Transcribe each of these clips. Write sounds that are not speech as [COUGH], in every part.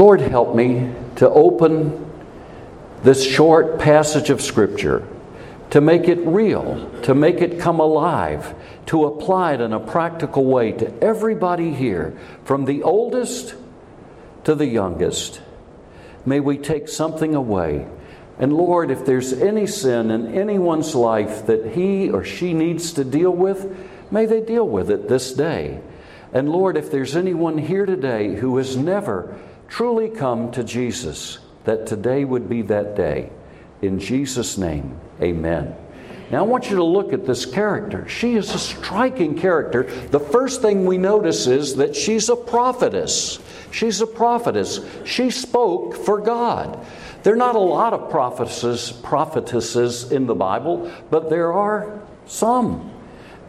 Lord, help me to open this short passage of Scripture, to make it real, to make it come alive, to apply it in a practical way to everybody here, from the oldest to the youngest. May we take something away. And Lord, if there's any sin in anyone's life that he or she needs to deal with, may they deal with it this day. And Lord, if there's anyone here today who has never truly come to Jesus, that today would be that day. In Jesus' name, amen. Now, I want you to look at this character. She is a striking character. The first thing we notice is that she's a prophetess. She's a prophetess. She spoke for God. There are not a lot of prophetesses, prophetesses in the Bible, but there are some.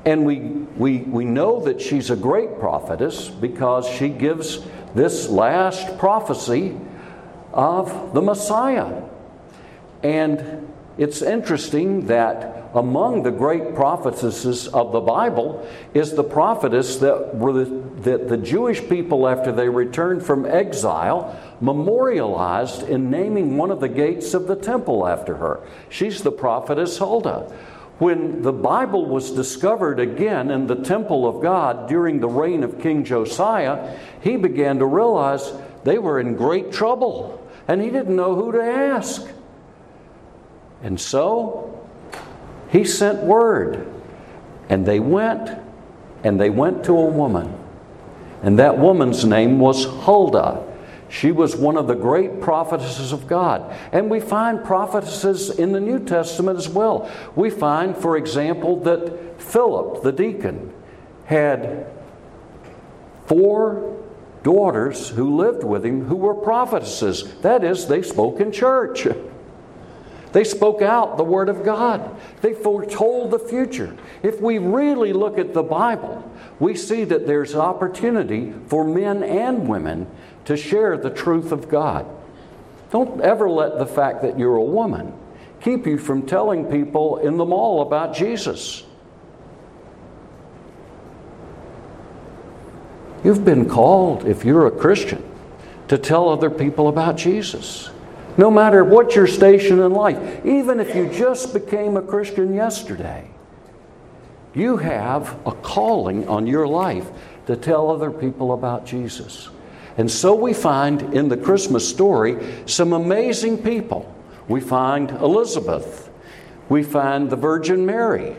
And we, we, we know that she's a great prophetess because she gives this last prophecy of the Messiah. And it's interesting that among the great prophetesses of the Bible is the prophetess that, were the, that the Jewish people, after they returned from exile, memorialized in naming one of the gates of the temple after her. She's the prophetess Huldah. When the Bible was discovered again in the temple of God during the reign of King Josiah, he began to realize they were in great trouble and he didn't know who to ask. And so he sent word, and they went, and they went to a woman. And that woman's name was Huldah. She was one of the great prophetesses of God. And we find prophetesses in the New Testament as well. We find, for example, that Philip, the deacon, had four daughters who lived with him who were prophetesses. That is, they spoke in church. [LAUGHS] They spoke out the Word of God. They foretold the future. If we really look at the Bible, we see that there's opportunity for men and women to share the truth of God. Don't ever let the fact that you're a woman keep you from telling people in the mall about Jesus. You've been called, if you're a Christian, to tell other people about Jesus. No matter what your station in life, even if you just became a Christian yesterday, you have a calling on your life to tell other people about Jesus. And so we find in the Christmas story some amazing people. We find Elizabeth, we find the Virgin Mary,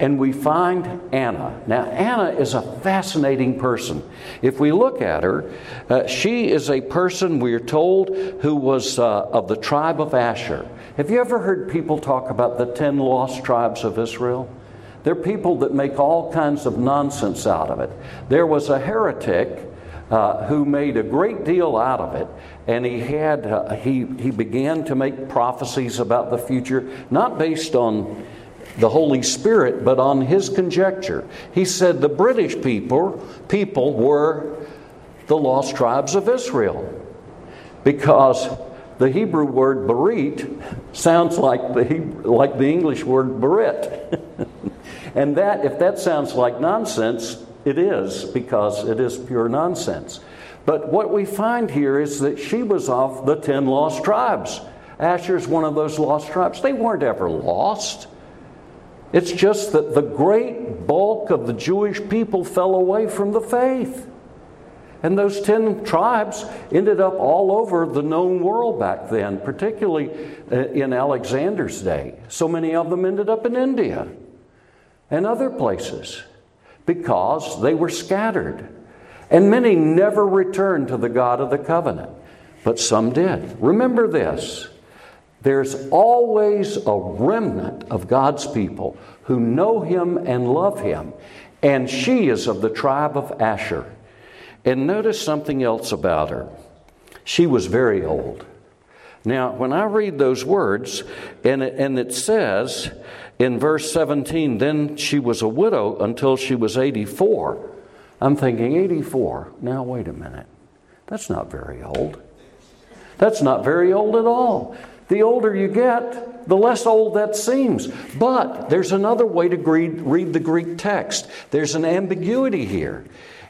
and we find Anna. Now, Anna is a fascinating person. If we look at her, uh, she is a person, we're told, who was uh, of the tribe of Asher. Have you ever heard people talk about the ten lost tribes of Israel? They're people that make all kinds of nonsense out of it. There was a heretic uh, who made a great deal out of it, and he had uh, he he began to make prophecies about the future, not based on the Holy Spirit, but on his conjecture. He said the British people, people were the lost tribes of Israel because the Hebrew word berit sounds like the, Hebrew, like the English word berit. [LAUGHS] and that, if that sounds like nonsense, it is because it is pure nonsense. But what we find here is that she was of the ten lost tribes. Asher's one of those lost tribes. They weren't ever lost. It's just that the great bulk of the Jewish people fell away from the faith. And those 10 tribes ended up all over the known world back then, particularly uh, in Alexander's day. So many of them ended up in India and other places because they were scattered. And many never returned to the God of the covenant, but some did. Remember this there's always a remnant of God's people who know Him and love Him. And she is of the tribe of Asher. And notice something else about her. She was very old. Now, when I read those words, and it, and it says in verse 17, then she was a widow until she was 84. I'm thinking, 84. Now, wait a minute. That's not very old. That's not very old at all. The older you get, the less old that seems. But there's another way to read, the Greek text. There's an ambiguity here.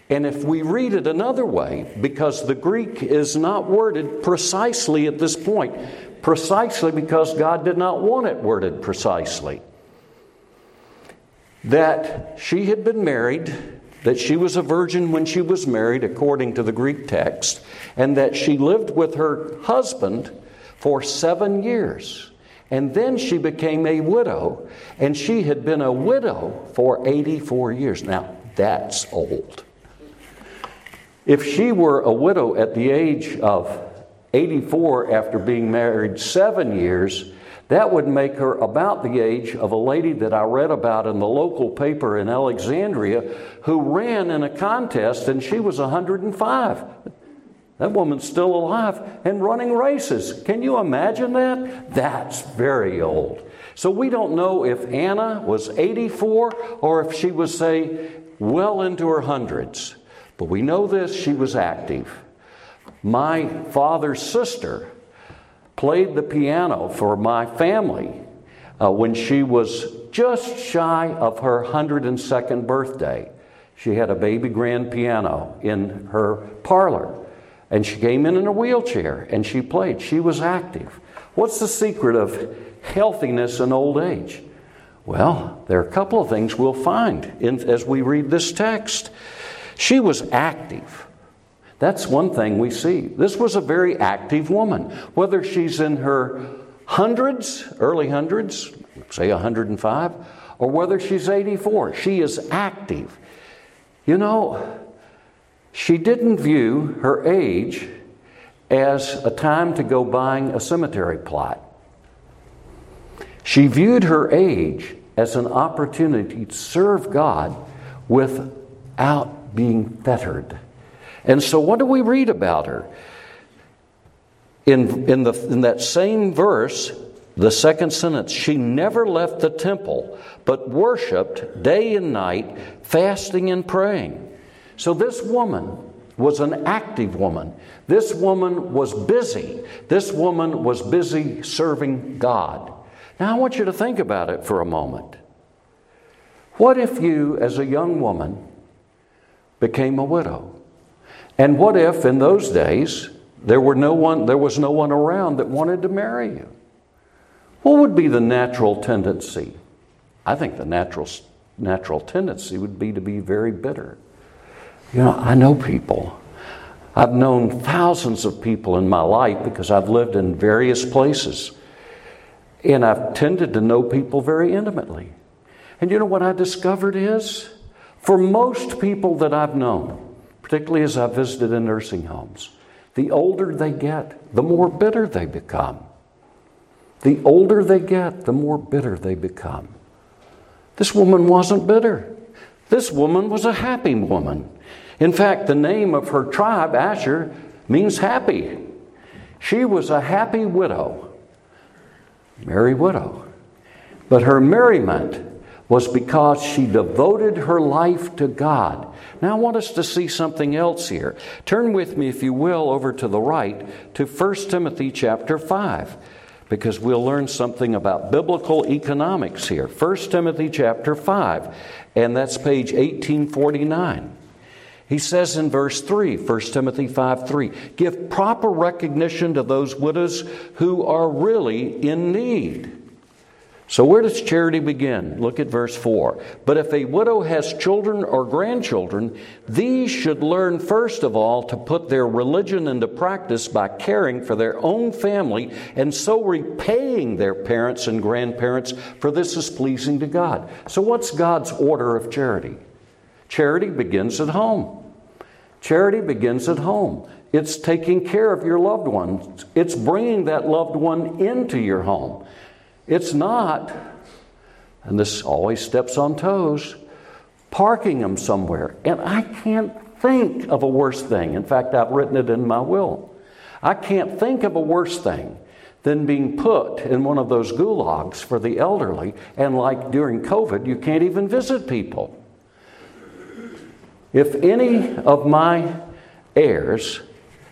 And if we read it another way, because the Greek is not worded precisely at this point, precisely because God did not want it worded precisely, that she had been married, that she was a virgin when she was married, according to the Greek text, and that she lived with her husband for seven years. And then she became a widow, and she had been a widow for 84 years. Now, that's old. If she were a widow at the age of 84 after being married seven years, that would make her about the age of a lady that I read about in the local paper in Alexandria who ran in a contest and she was 105. That woman's still alive and running races. Can you imagine that? That's very old. So we don't know if Anna was 84 or if she was, say, well into her hundreds. But we know this she was active. My father's sister played the piano for my family uh, when she was just shy of her 102nd birthday. She had a baby grand piano in her parlor, and she came in in a wheelchair and she played. She was active. What's the secret of healthiness in old age? Well, there are a couple of things we'll find in, as we read this text. She was active. That's one thing we see. This was a very active woman. Whether she's in her hundreds, early hundreds, say 105, or whether she's 84, she is active. You know, she didn't view her age as a time to go buying a cemetery plot. She viewed her age as an opportunity to serve God without being fettered. And so, what do we read about her? In, in, the, in that same verse, the second sentence, she never left the temple, but worshiped day and night, fasting and praying. So, this woman was an active woman. This woman was busy. This woman was busy serving God. Now, I want you to think about it for a moment. What if you, as a young woman, became a widow. And what if in those days there were no one there was no one around that wanted to marry you? What would be the natural tendency? I think the natural natural tendency would be to be very bitter. You know, I know people. I've known thousands of people in my life because I've lived in various places. And I've tended to know people very intimately. And you know what I discovered is for most people that I've known, particularly as I've visited in nursing homes, the older they get, the more bitter they become. The older they get, the more bitter they become. This woman wasn't bitter. This woman was a happy woman. In fact, the name of her tribe, Asher, means happy. She was a happy widow, merry widow. But her merriment was because she devoted her life to God. Now, I want us to see something else here. Turn with me, if you will, over to the right to 1 Timothy chapter 5, because we'll learn something about biblical economics here. 1 Timothy chapter 5, and that's page 1849. He says in verse 3, 1 Timothy 5 3, give proper recognition to those widows who are really in need so, where does charity begin? Look at verse 4. But if a widow has children or grandchildren, these should learn first of all to put their religion into practice by caring for their own family and so repaying their parents and grandparents, for this is pleasing to God. So, what's God's order of charity? Charity begins at home. Charity begins at home. It's taking care of your loved ones, it's bringing that loved one into your home. It's not, and this always steps on toes, parking them somewhere. And I can't think of a worse thing. In fact, I've written it in my will. I can't think of a worse thing than being put in one of those gulags for the elderly, and like during COVID, you can't even visit people. If any of my heirs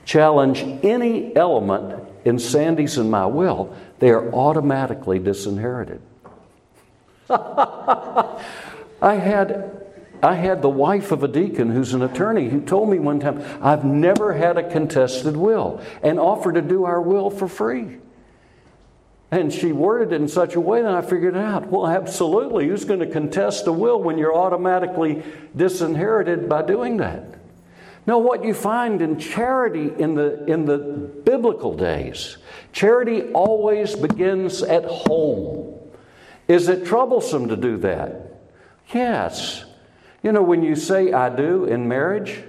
challenge any element in Sandy's and my will, they are automatically disinherited. [LAUGHS] I had I had the wife of a deacon who's an attorney who told me one time, I've never had a contested will, and offered to do our will for free. And she worded it in such a way that I figured it out, well, absolutely, who's going to contest a will when you're automatically disinherited by doing that? No, what you find in charity in the, in the biblical days, charity always begins at home. Is it troublesome to do that? Yes. You know, when you say I do in marriage,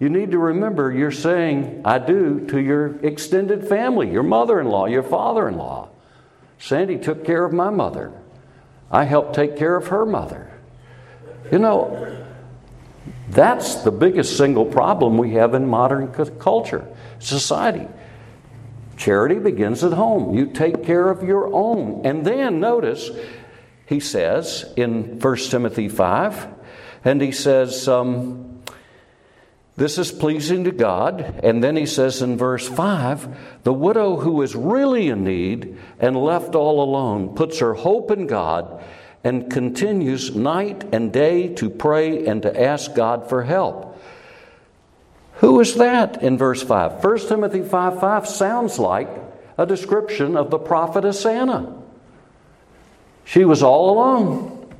you need to remember you're saying I do to your extended family, your mother in law, your father in law. Sandy took care of my mother. I helped take care of her mother. You know, that's the biggest single problem we have in modern culture, society. Charity begins at home. You take care of your own. And then notice, he says in 1 Timothy 5, and he says, um, This is pleasing to God. And then he says in verse 5, The widow who is really in need and left all alone puts her hope in God and continues night and day to pray and to ask God for help. Who is that in verse 5? 1 Timothy 5 5 sounds like a description of the prophetess Anna. She was all alone.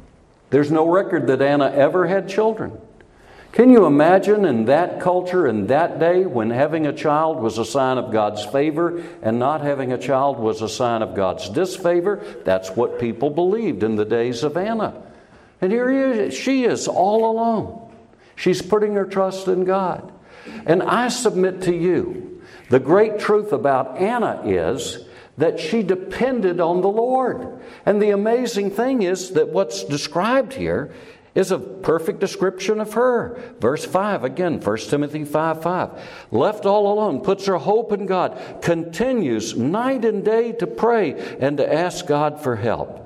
There's no record that Anna ever had children. Can you imagine in that culture, in that day, when having a child was a sign of God's favor and not having a child was a sign of God's disfavor? That's what people believed in the days of Anna. And here she is, all alone. She's putting her trust in God. And I submit to you the great truth about Anna is that she depended on the Lord. And the amazing thing is that what's described here is a perfect description of her. Verse 5, again, 1 Timothy 5 5. Left all alone, puts her hope in God, continues night and day to pray and to ask God for help.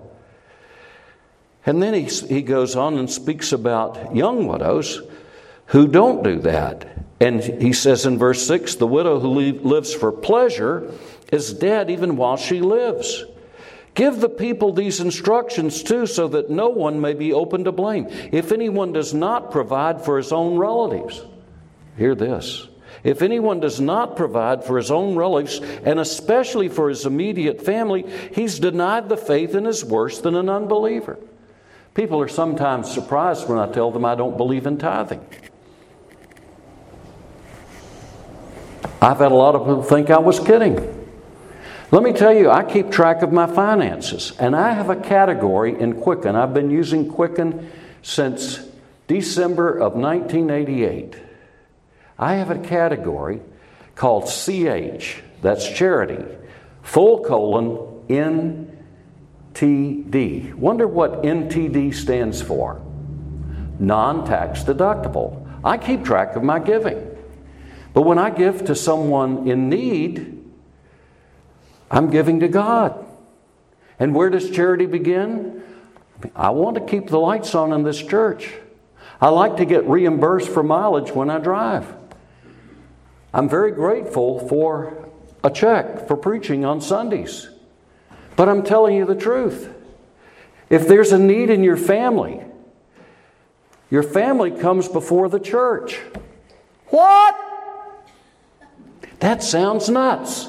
And then he, he goes on and speaks about young widows who don't do that. And he says in verse 6 the widow who lives for pleasure is dead even while she lives. Give the people these instructions too, so that no one may be open to blame. If anyone does not provide for his own relatives, hear this. If anyone does not provide for his own relatives, and especially for his immediate family, he's denied the faith and is worse than an unbeliever. People are sometimes surprised when I tell them I don't believe in tithing. I've had a lot of people think I was kidding. Let me tell you, I keep track of my finances, and I have a category in Quicken. I've been using Quicken since December of 1988. I have a category called CH, that's charity, full colon NTD. Wonder what NTD stands for? Non tax deductible. I keep track of my giving. But when I give to someone in need, I'm giving to God. And where does charity begin? I want to keep the lights on in this church. I like to get reimbursed for mileage when I drive. I'm very grateful for a check for preaching on Sundays. But I'm telling you the truth. If there's a need in your family, your family comes before the church. What? That sounds nuts.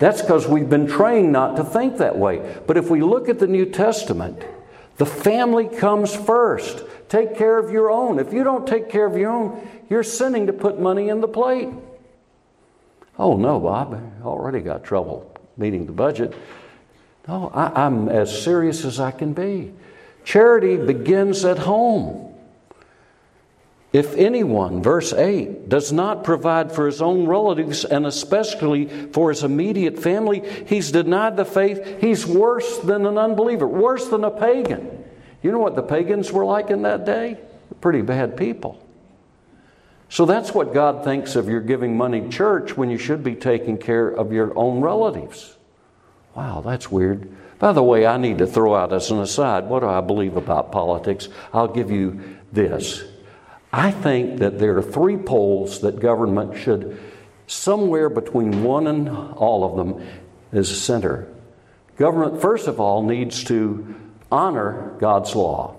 That's because we've been trained not to think that way. But if we look at the New Testament, the family comes first. Take care of your own. If you don't take care of your own, you're sinning to put money in the plate. Oh, no, Bob, I already got trouble meeting the budget. No, I, am as serious as I can be. Charity begins at home. If anyone, verse 8, does not provide for his own relatives and especially for his immediate family, he's denied the faith. He's worse than an unbeliever, worse than a pagan. You know what the pagans were like in that day? Pretty bad people. So that's what God thinks of your giving money church when you should be taking care of your own relatives. Wow, that's weird. By the way, I need to throw out as an aside what do I believe about politics? I'll give you this. I think that there are three poles that government should, somewhere between one and all of them, is a center. Government, first of all, needs to honor God's law.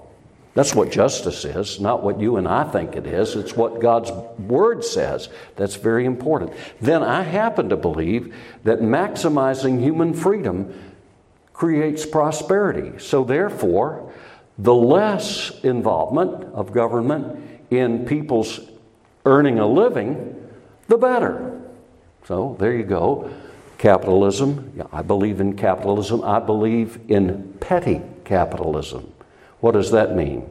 That's what justice is, not what you and I think it is. It's what God's Word says. That's very important. Then I happen to believe that maximizing human freedom creates prosperity. So, therefore, the less involvement of government in people's earning a living, the better. So, there you go. Capitalism. I believe in capitalism. I believe in petty capitalism. What does that mean?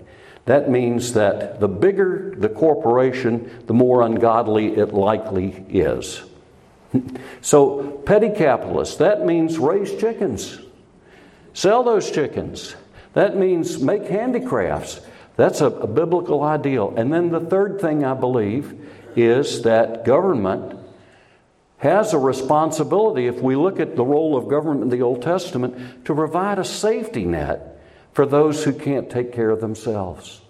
That means that the bigger the corporation, the more ungodly it likely is. [LAUGHS] so, petty capitalists, that means raise chickens, sell those chickens. That means make handicrafts. That's a, a biblical ideal. And then the third thing I believe is that government has a responsibility, if we look at the role of government in the Old Testament, to provide a safety net for those who can't take care of themselves.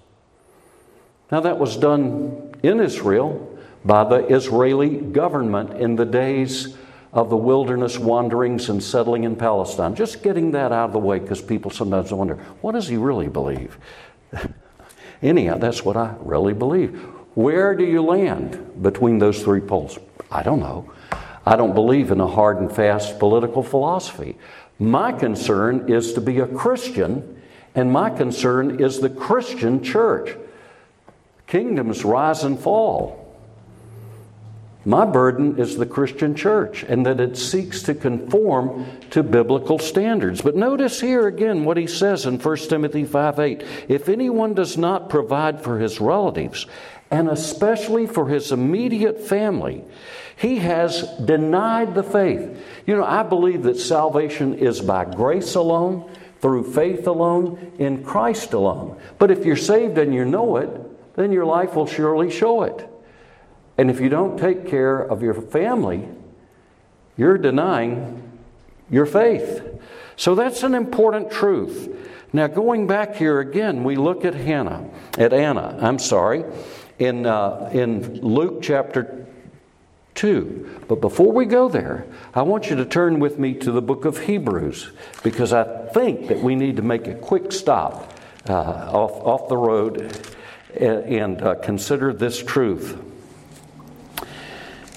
Now, that was done in Israel by the Israeli government in the days of the wilderness wanderings and settling in Palestine. Just getting that out of the way because people sometimes wonder what does he really believe? Anyhow, that's what I really believe. Where do you land between those three poles? I don't know. I don't believe in a hard and fast political philosophy. My concern is to be a Christian and my concern is the Christian church. Kingdoms rise and fall. My burden is the Christian church and that it seeks to conform to biblical standards. But notice here again what he says in 1 Timothy 5 8. If anyone does not provide for his relatives, and especially for his immediate family, he has denied the faith. You know, I believe that salvation is by grace alone through faith alone, in Christ alone. But if you're saved and you know it, then your life will surely show it. And if you don't take care of your family, you're denying your faith. So that's an important truth. Now, going back here again, we look at Hannah, at Anna, I'm sorry, in, uh, in Luke chapter 2. But before we go there, I want you to turn with me to the book of Hebrews because I think that we need to make a quick stop uh, off, off the road and, uh, consider this truth.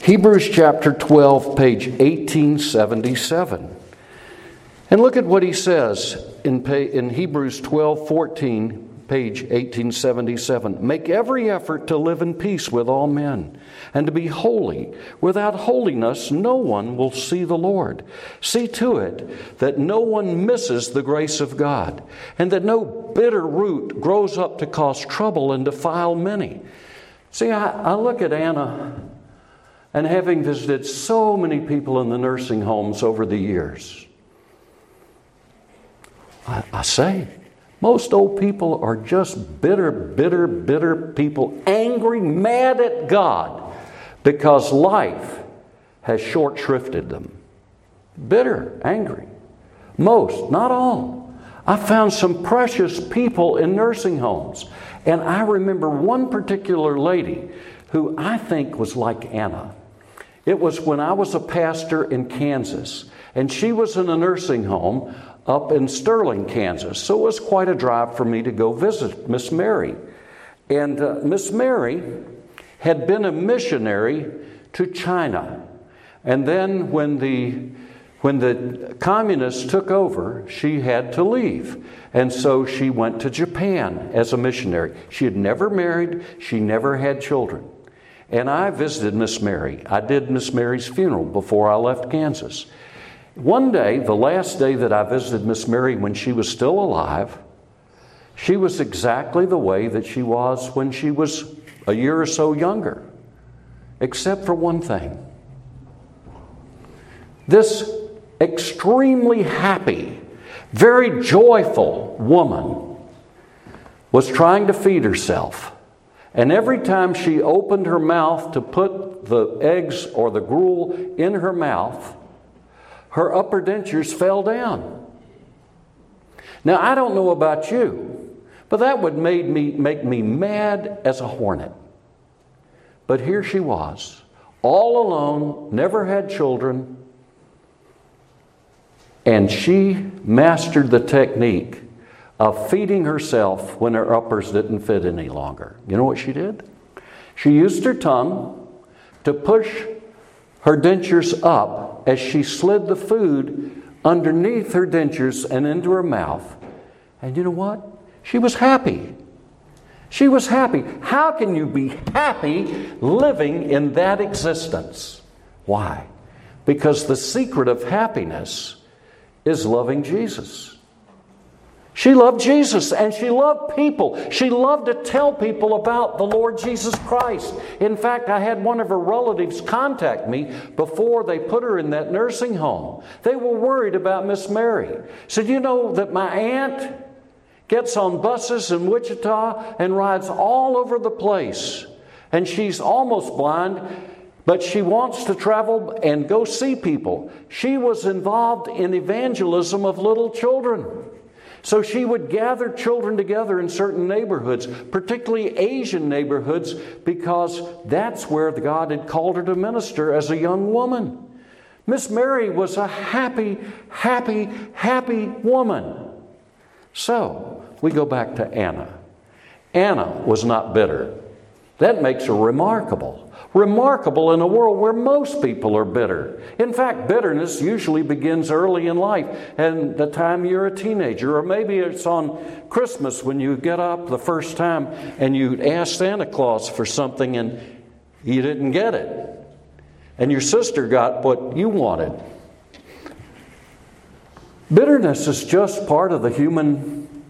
Hebrews chapter 12, page 1877. And look at what he says in, in Hebrews 12, 14 page 1877. Make every effort to live in peace with all men and to be holy. Without holiness, no one will see the Lord. See to it that no one misses the grace of God and that no bitter root grows up to cause trouble and defile many. See, I, I look at Anna and having visited so many people in the nursing homes over the years, I, I say, most old people are just bitter, bitter, bitter people, angry, mad at God because life has short shrifted them. Bitter, angry. Most, not all. I found some precious people in nursing homes. And I remember one particular lady who I think was like Anna. It was when I was a pastor in Kansas, and she was in a nursing home up in Sterling, Kansas. So it was quite a drive for me to go visit Miss Mary. And uh, Miss Mary had been a missionary to China. And then when the when the communists took over, she had to leave. And so she went to Japan as a missionary. She had never married, she never had children. And I visited Miss Mary. I did Miss Mary's funeral before I left Kansas. One day, the last day that I visited Miss Mary when she was still alive, she was exactly the way that she was when she was a year or so younger, except for one thing. This extremely happy, very joyful woman was trying to feed herself. And every time she opened her mouth to put the eggs or the gruel in her mouth, her upper dentures fell down. Now, I don't know about you, but that would made me, make me mad as a hornet. But here she was, all alone, never had children, and she mastered the technique of feeding herself when her uppers didn't fit any longer. You know what she did? She used her tongue to push her dentures up as she slid the food underneath her dentures and into her mouth. And you know what? She was happy. She was happy. How can you be happy living in that existence? Why? Because the secret of happiness is loving Jesus. She loved Jesus and she loved people. She loved to tell people about the Lord Jesus Christ. In fact, I had one of her relatives contact me before they put her in that nursing home. They were worried about Miss Mary. Said, You know that my aunt gets on buses in Wichita and rides all over the place. And she's almost blind, but she wants to travel and go see people. She was involved in evangelism of little children. So she would gather children together in certain neighborhoods, particularly Asian neighborhoods, because that's where God had called her to minister as a young woman. Miss Mary was a happy, happy, happy woman. So we go back to Anna. Anna was not bitter. That makes her remarkable remarkable in a world where most people are bitter. In fact, bitterness usually begins early in life and the time you're a teenager, or maybe it's on Christmas when you get up the first time and you ask Santa Claus for something and you didn't get it. And your sister got what you wanted. Bitterness is just part of the human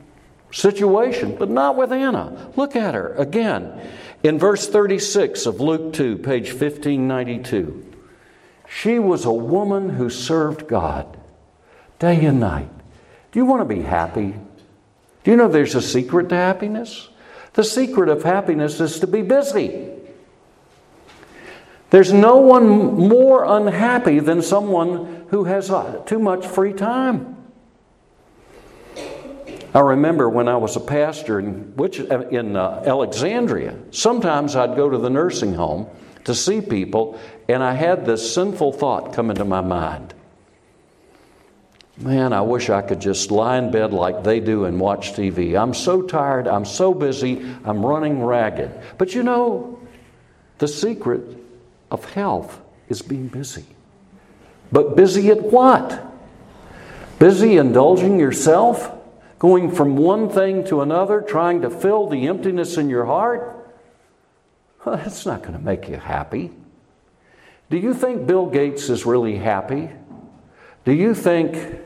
situation, but not with Anna. Look at her again. In verse 36 of Luke 2, page 1592, she was a woman who served God day and night. Do you want to be happy? Do you know there's a secret to happiness? The secret of happiness is to be busy. There's no one more unhappy than someone who has uh, too much free time. I remember when I was a pastor in, which, in uh, Alexandria, sometimes I'd go to the nursing home to see people, and I had this sinful thought come into my mind. Man, I wish I could just lie in bed like they do and watch TV. I'm so tired, I'm so busy, I'm running ragged. But you know, the secret of health is being busy. But busy at what? Busy indulging yourself? Going from one thing to another, trying to fill the emptiness in your heart, well, that's not going to make you happy. Do you think Bill Gates is really happy? Do you think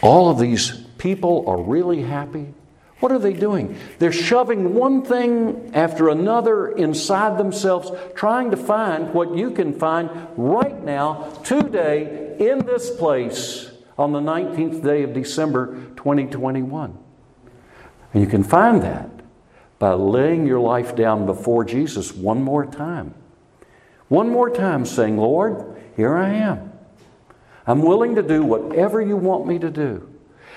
all of these people are really happy? What are they doing? They're shoving one thing after another inside themselves, trying to find what you can find right now, today, in this place on the 19th day of December 2021. And you can find that by laying your life down before Jesus one more time. One more time saying, Lord, here I am. I'm willing to do whatever you want me to do.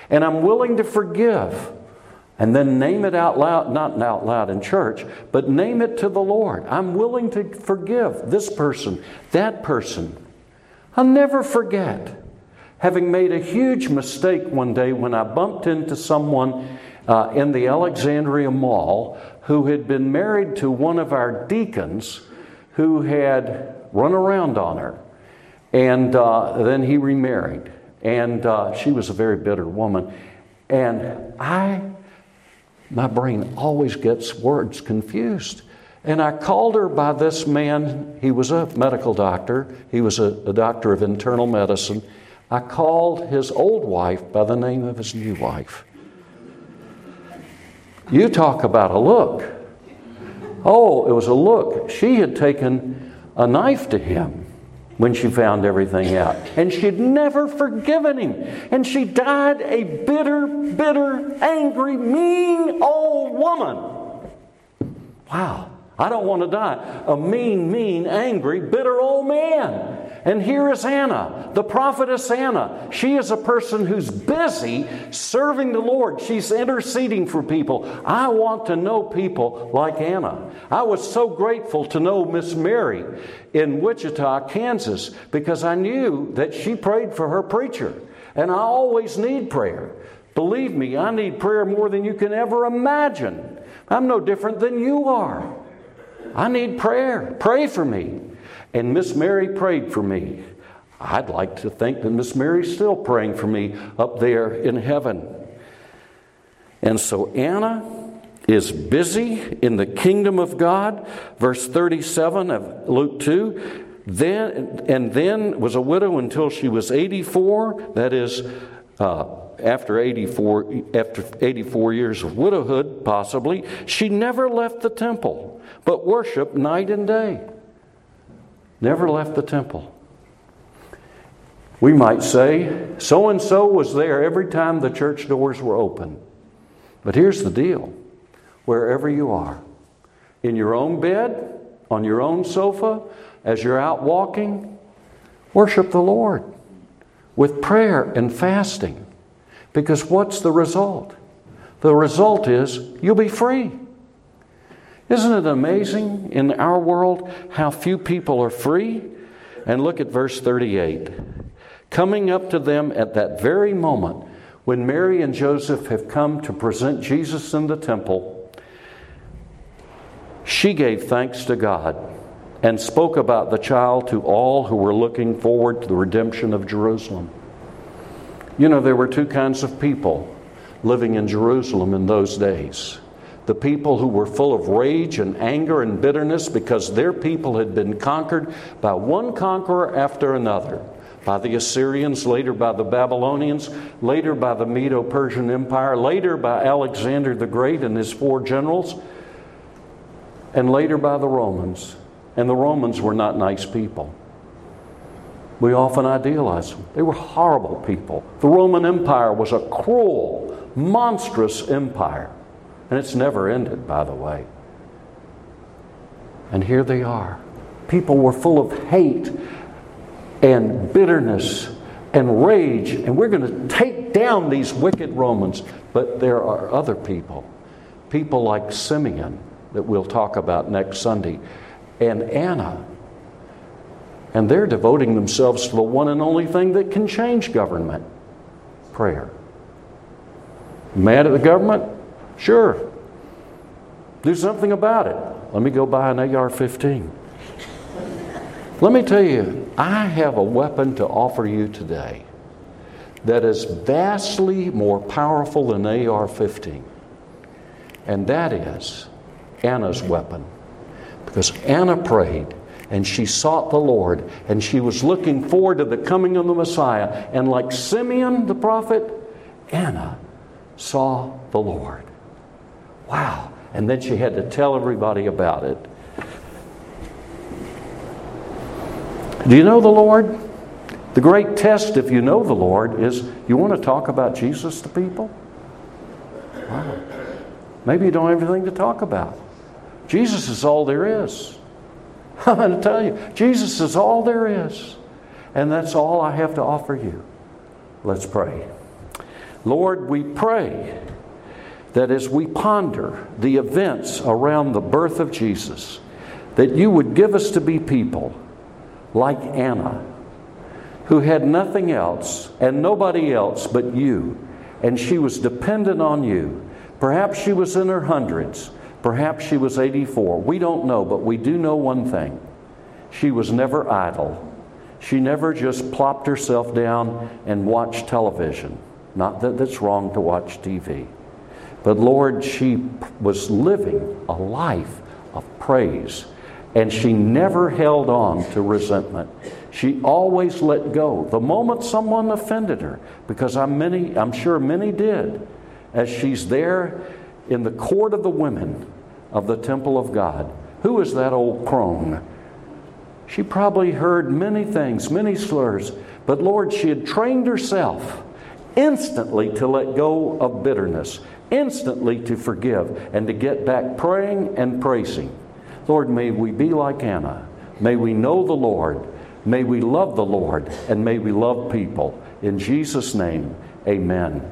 And I'm willing to forgive. And then name it out loud, not out loud in church, but name it to the Lord. I'm willing to forgive this person, that person. I'll never forget having made a huge mistake one day when I bumped into someone uh, in the Alexandria Mall who had been married to one of our deacons who had run around on her. And uh, then he remarried. And uh, she was a very bitter woman. And I, my brain always gets words confused. And I called her by this man. He was a medical doctor, he was a, a doctor of internal medicine. I called his old wife by the name of his new wife. You talk about a look. Oh, it was a look. She had taken a knife to him when she found everything out. And she'd never forgiven him. And she died a bitter, bitter, angry, mean old woman. Wow. I don't want to die. A mean, mean, angry, bitter old man. And here is Anna, the prophetess Anna. She is a person who's busy serving the Lord. She's interceding for people. I want to know people like Anna. I was so grateful to know Miss Mary in Wichita, Kansas, because I knew that she prayed for her preacher. And I always need prayer. Believe me, I need prayer more than you can ever imagine. I'm no different than you are. I need prayer. Pray for me. And Miss Mary prayed for me. I'd like to think that Miss Mary's still praying for me up there in heaven. And so Anna is busy in the kingdom of God. Verse 37 of Luke 2. Then and then was a widow until she was 84. That is, uh, after 84 after 84 years of widowhood, possibly she never left the temple, but worshiped night and day. Never left the temple. We might say, so and so was there every time the church doors were open. But here's the deal wherever you are, in your own bed, on your own sofa, as you're out walking, worship the Lord with prayer and fasting. Because what's the result? The result is you'll be free. Isn't it amazing in our world how few people are free? And look at verse 38. Coming up to them at that very moment when Mary and Joseph have come to present Jesus in the temple, she gave thanks to God and spoke about the child to all who were looking forward to the redemption of Jerusalem. You know, there were two kinds of people living in Jerusalem in those days. The people who were full of rage and anger and bitterness because their people had been conquered by one conqueror after another by the Assyrians, later by the Babylonians, later by the Medo Persian Empire, later by Alexander the Great and his four generals, and later by the Romans. And the Romans were not nice people. We often idealize them. They were horrible people. The Roman Empire was a cruel, monstrous empire. And it's never ended, by the way. And here they are. People were full of hate and bitterness and rage, and we're going to take down these wicked Romans. But there are other people, people like Simeon, that we'll talk about next Sunday, and Anna, and they're devoting themselves to the one and only thing that can change government prayer. Mad at the government? Sure. Do something about it. Let me go buy an AR 15. Let me tell you, I have a weapon to offer you today that is vastly more powerful than AR 15. And that is Anna's weapon. Because Anna prayed and she sought the Lord, and she was looking forward to the coming of the Messiah. And like Simeon the prophet, Anna saw the Lord. Wow. And then she had to tell everybody about it. Do you know the Lord? The great test, if you know the Lord, is you want to talk about Jesus to people? Wow. Maybe you don't have anything to talk about. Jesus is all there is. [LAUGHS] I'm going to tell you, Jesus is all there is. And that's all I have to offer you. Let's pray. Lord, we pray that as we ponder the events around the birth of Jesus, that you would give us to be people like Anna, who had nothing else and nobody else but you, and she was dependent on you. Perhaps she was in her hundreds Perhaps she was 84. We don't know, but we do know one thing she was never idle. She never just plopped herself down and watched television. Not that that's wrong to watch TV. But Lord, she was living a life of praise. And she never held on to resentment. She always let go. The moment someone offended her, because I'm many, I'm sure many did, as she's there in the court of the women of the temple of God. Who is that old crone? She probably heard many things, many slurs, but Lord, she had trained herself instantly to let go of bitterness, instantly to forgive, and to get back praying and praising. Lord, may we be like Anna. May we know the Lord. May we love the Lord. And may we love people. In Jesus' name, amen.